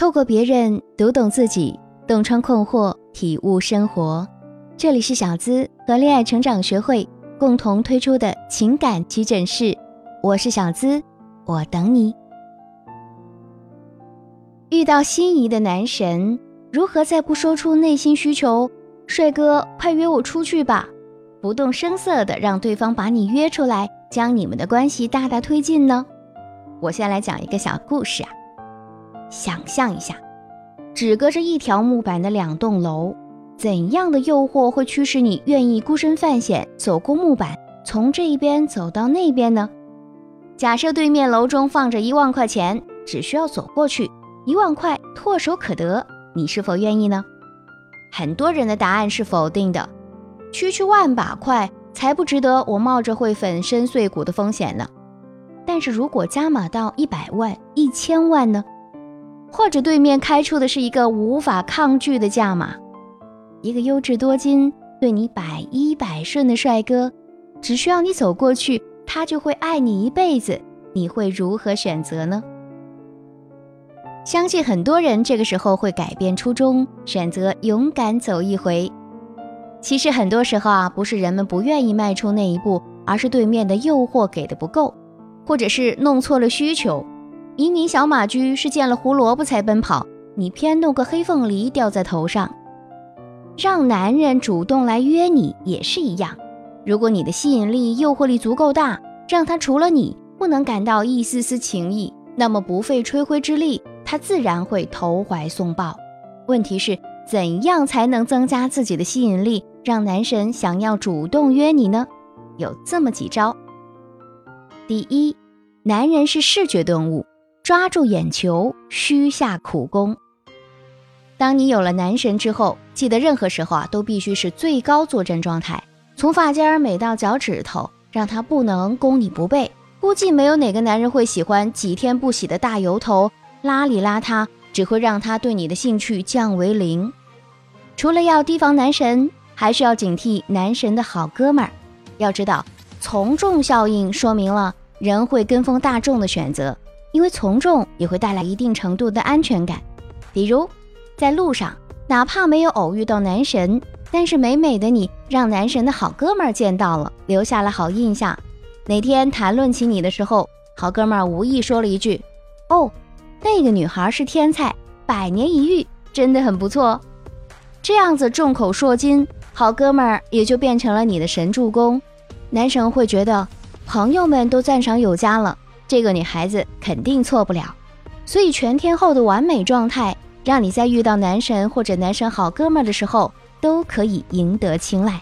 透过别人读懂自己，洞穿困惑，体悟生活。这里是小资和恋爱成长学会共同推出的情感急诊室，我是小资，我等你。遇到心仪的男神，如何在不说出内心需求“帅哥，快约我出去吧”，不动声色的让对方把你约出来，将你们的关系大大推进呢？我先来讲一个小故事啊。想象一下，只隔着一条木板的两栋楼，怎样的诱惑会驱使你愿意孤身犯险，走过木板，从这一边走到那边呢？假设对面楼中放着一万块钱，只需要走过去，一万块唾手可得，你是否愿意呢？很多人的答案是否定的。区区万把块，才不值得我冒着会粉身碎骨的风险呢。但是如果加码到一百万、一千万呢？或者对面开出的是一个无法抗拒的价码，一个优质多金、对你百依百顺的帅哥，只需要你走过去，他就会爱你一辈子。你会如何选择呢？相信很多人这个时候会改变初衷，选择勇敢走一回。其实很多时候啊，不是人们不愿意迈出那一步，而是对面的诱惑给的不够，或者是弄错了需求。移民小马驹是见了胡萝卜才奔跑，你偏弄个黑凤梨掉在头上。让男人主动来约你也是一样，如果你的吸引力、诱惑力足够大，让他除了你不能感到一丝丝情意，那么不费吹灰之力，他自然会投怀送抱。问题是，怎样才能增加自己的吸引力，让男神想要主动约你呢？有这么几招。第一，男人是视觉动物。抓住眼球，需下苦功。当你有了男神之后，记得任何时候啊，都必须是最高作战状态，从发尖儿美到脚趾头，让他不能攻你不备。估计没有哪个男人会喜欢几天不洗的大油头，邋里邋遢，只会让他对你的兴趣降为零。除了要提防男神，还需要警惕男神的好哥们儿。要知道，从众效应说明了人会跟风大众的选择。因为从众也会带来一定程度的安全感，比如在路上，哪怕没有偶遇到男神，但是美美的你让男神的好哥们儿见到了，留下了好印象。哪天谈论起你的时候，好哥们儿无意说了一句：“哦，那个女孩是天才，百年一遇，真的很不错。”这样子众口铄金，好哥们儿也就变成了你的神助攻，男神会觉得朋友们都赞赏有加了。这个女孩子肯定错不了，所以全天候的完美状态，让你在遇到男神或者男神好哥们儿的时候，都可以赢得青睐。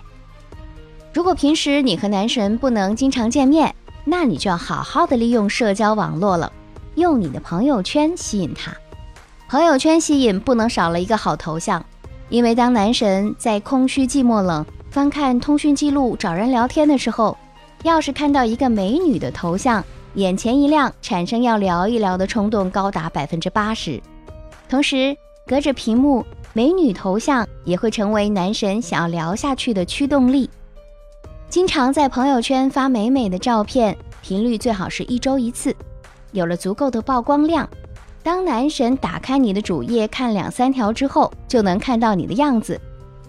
如果平时你和男神不能经常见面，那你就要好好的利用社交网络了，用你的朋友圈吸引他。朋友圈吸引不能少了一个好头像，因为当男神在空虚寂寞冷翻看通讯记录找人聊天的时候，要是看到一个美女的头像。眼前一亮，产生要聊一聊的冲动高达百分之八十。同时，隔着屏幕，美女头像也会成为男神想要聊下去的驱动力。经常在朋友圈发美美的照片，频率最好是一周一次。有了足够的曝光量，当男神打开你的主页看两三条之后，就能看到你的样子。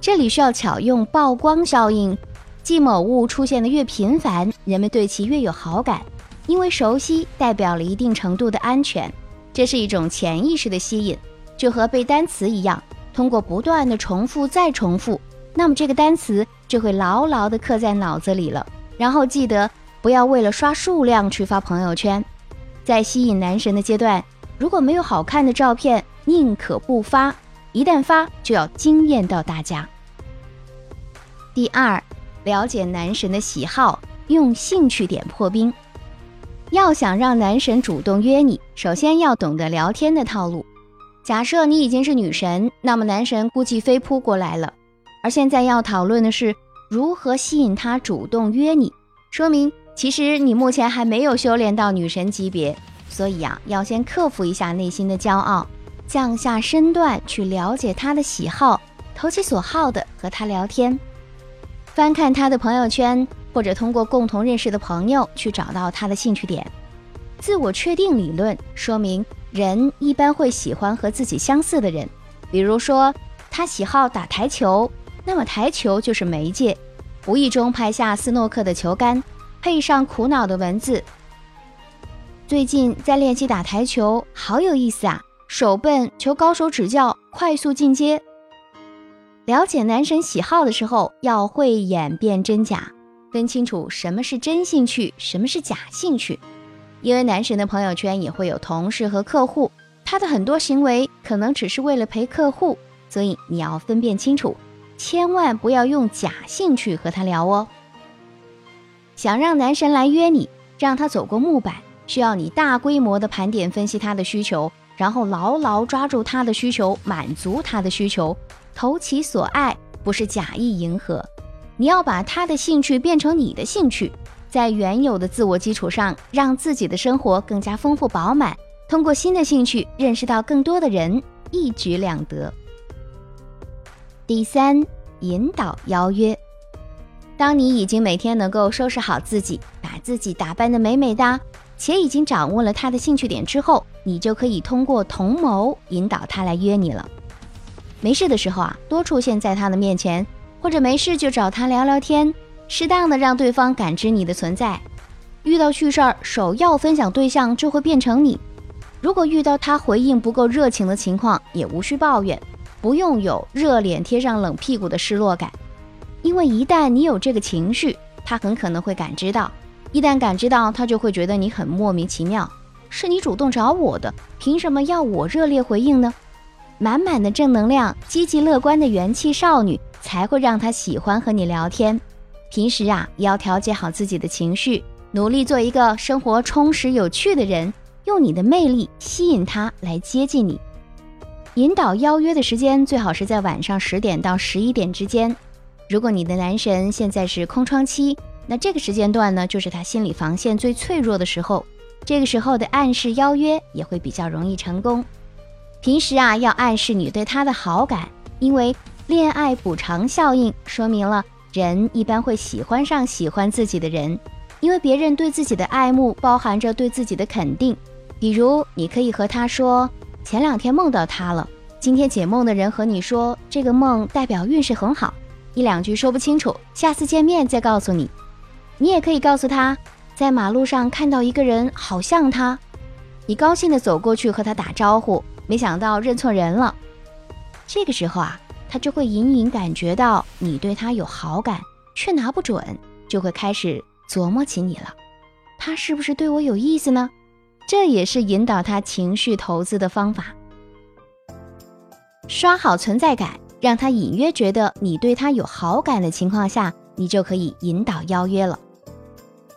这里需要巧用曝光效应，即某物出现的越频繁，人们对其越有好感。因为熟悉代表了一定程度的安全，这是一种潜意识的吸引，就和背单词一样，通过不断的重复再重复，那么这个单词就会牢牢地刻在脑子里了。然后记得不要为了刷数量去发朋友圈，在吸引男神的阶段，如果没有好看的照片，宁可不发；一旦发，就要惊艳到大家。第二，了解男神的喜好，用兴趣点破冰。要想让男神主动约你，首先要懂得聊天的套路。假设你已经是女神，那么男神估计飞扑过来了。而现在要讨论的是如何吸引他主动约你，说明其实你目前还没有修炼到女神级别。所以啊，要先克服一下内心的骄傲，降下身段去了解他的喜好，投其所好的和他聊天，翻看他的朋友圈。或者通过共同认识的朋友去找到他的兴趣点。自我确定理论说明，人一般会喜欢和自己相似的人，比如说他喜好打台球，那么台球就是媒介。无意中拍下斯诺克的球杆，配上苦恼的文字。最近在练习打台球，好有意思啊！手笨，求高手指教，快速进阶。了解男神喜好的时候，要会演辨真假，分清楚什么是真兴趣，什么是假兴趣。因为男神的朋友圈也会有同事和客户，他的很多行为可能只是为了陪客户，所以你要分辨清楚，千万不要用假兴趣和他聊哦。想让男神来约你，让他走过木板，需要你大规模的盘点分析他的需求，然后牢牢抓住他的需求，满足他的需求，投其所爱，不是假意迎合。你要把他的兴趣变成你的兴趣。在原有的自我基础上，让自己的生活更加丰富饱满。通过新的兴趣认识到更多的人，一举两得。第三，引导邀约。当你已经每天能够收拾好自己，把自己打扮得美美哒，且已经掌握了他的兴趣点之后，你就可以通过同谋引导他来约你了。没事的时候啊，多出现在他的面前，或者没事就找他聊聊天。适当的让对方感知你的存在，遇到趣事儿，首要分享对象就会变成你。如果遇到他回应不够热情的情况，也无需抱怨，不用有热脸贴上冷屁股的失落感，因为一旦你有这个情绪，他很可能会感知到。一旦感知到，他就会觉得你很莫名其妙，是你主动找我的，凭什么要我热烈回应呢？满满的正能量、积极乐观的元气少女，才会让他喜欢和你聊天。平时啊，也要调节好自己的情绪，努力做一个生活充实有趣的人，用你的魅力吸引他来接近你。引导邀约的时间最好是在晚上十点到十一点之间。如果你的男神现在是空窗期，那这个时间段呢，就是他心理防线最脆弱的时候。这个时候的暗示邀约也会比较容易成功。平时啊，要暗示你对他的好感，因为恋爱补偿效应说明了。人一般会喜欢上喜欢自己的人，因为别人对自己的爱慕包含着对自己的肯定。比如，你可以和他说：“前两天梦到他了，今天解梦的人和你说这个梦代表运势很好。”一两句说不清楚，下次见面再告诉你。你也可以告诉他，在马路上看到一个人好像他，你高兴的走过去和他打招呼，没想到认错人了。这个时候啊。他就会隐隐感觉到你对他有好感，却拿不准，就会开始琢磨起你了。他是不是对我有意思呢？这也是引导他情绪投资的方法。刷好存在感，让他隐约觉得你对他有好感的情况下，你就可以引导邀约了。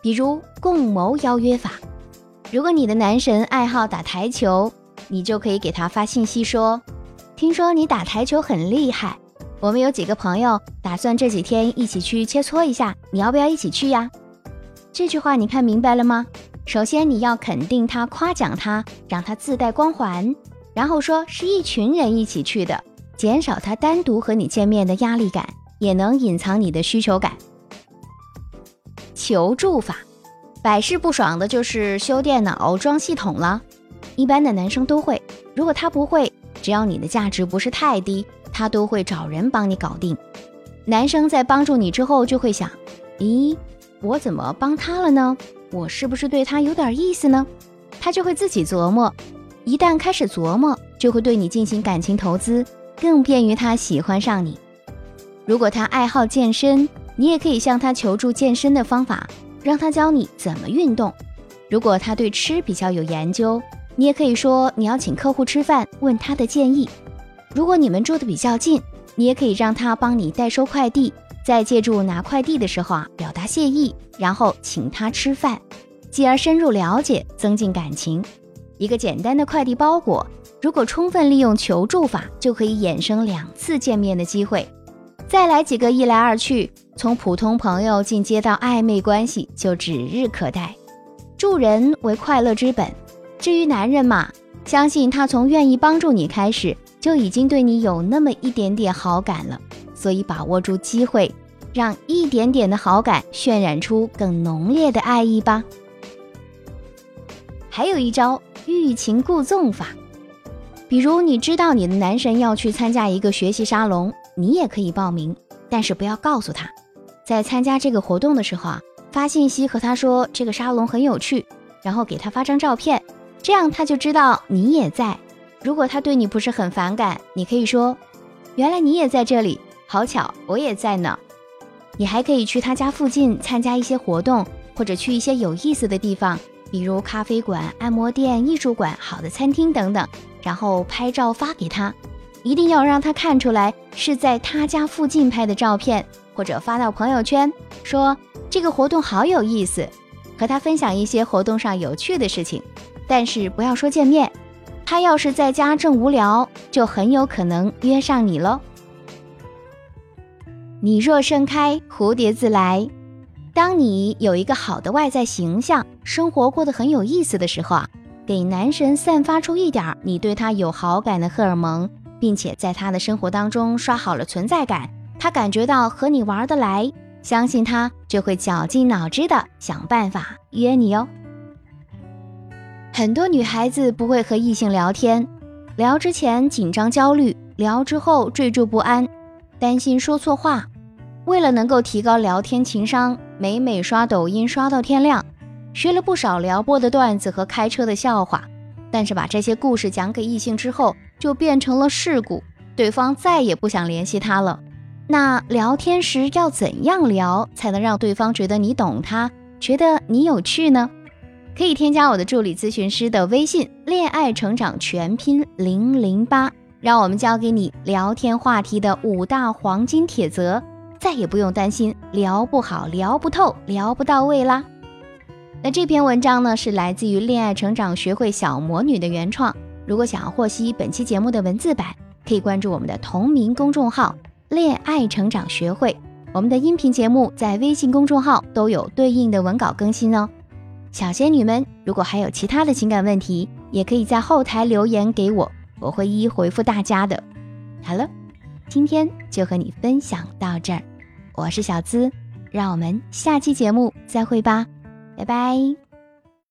比如共谋邀约法，如果你的男神爱好打台球，你就可以给他发信息说。听说你打台球很厉害，我们有几个朋友打算这几天一起去切磋一下，你要不要一起去呀？这句话你看明白了吗？首先你要肯定他，夸奖他，让他自带光环，然后说是一群人一起去的，减少他单独和你见面的压力感，也能隐藏你的需求感。求助法，百试不爽的就是修电脑、装系统了，一般的男生都会，如果他不会。只要你的价值不是太低，他都会找人帮你搞定。男生在帮助你之后，就会想：咦，我怎么帮他了呢？我是不是对他有点意思呢？他就会自己琢磨。一旦开始琢磨，就会对你进行感情投资，更便于他喜欢上你。如果他爱好健身，你也可以向他求助健身的方法，让他教你怎么运动。如果他对吃比较有研究，你也可以说你要请客户吃饭，问他的建议。如果你们住的比较近，你也可以让他帮你代收快递，在借助拿快递的时候啊，表达谢意，然后请他吃饭，继而深入了解，增进感情。一个简单的快递包裹，如果充分利用求助法，就可以衍生两次见面的机会。再来几个一来二去，从普通朋友进阶到暧昧关系，就指日可待。助人为快乐之本。至于男人嘛，相信他从愿意帮助你开始，就已经对你有那么一点点好感了。所以把握住机会，让一点点的好感渲染出更浓烈的爱意吧。还有一招，欲擒故纵法。比如，你知道你的男神要去参加一个学习沙龙，你也可以报名，但是不要告诉他。在参加这个活动的时候啊，发信息和他说这个沙龙很有趣，然后给他发张照片，这样他就知道你也在。如果他对你不是很反感，你可以说：“原来你也在这里，好巧，我也在呢。”你还可以去他家附近参加一些活动，或者去一些有意思的地方，比如咖啡馆、按摩店、艺术馆、好的餐厅等等。然后拍照发给他，一定要让他看出来是在他家附近拍的照片，或者发到朋友圈，说这个活动好有意思，和他分享一些活动上有趣的事情。但是不要说见面，他要是在家正无聊，就很有可能约上你喽。你若盛开，蝴蝶自来。当你有一个好的外在形象，生活过得很有意思的时候啊。给男神散发出一点你对他有好感的荷尔蒙，并且在他的生活当中刷好了存在感，他感觉到和你玩得来，相信他就会绞尽脑汁的想办法约你哦。很多女孩子不会和异性聊天，聊之前紧张焦虑，聊之后惴惴不安，担心说错话。为了能够提高聊天情商，每每刷抖音刷到天亮。学了不少撩拨的段子和开车的笑话，但是把这些故事讲给异性之后，就变成了事故，对方再也不想联系他了。那聊天时要怎样聊才能让对方觉得你懂他，觉得你有趣呢？可以添加我的助理咨询师的微信“恋爱成长全拼零零八”，让我们教给你聊天话题的五大黄金铁则，再也不用担心聊不好、聊不透、聊不到位啦。那这篇文章呢，是来自于恋爱成长学会小魔女的原创。如果想要获悉本期节目的文字版，可以关注我们的同名公众号“恋爱成长学会”。我们的音频节目在微信公众号都有对应的文稿更新哦。小仙女们，如果还有其他的情感问题，也可以在后台留言给我，我会一一回复大家的。好了，今天就和你分享到这儿，我是小资，让我们下期节目再会吧。拜拜。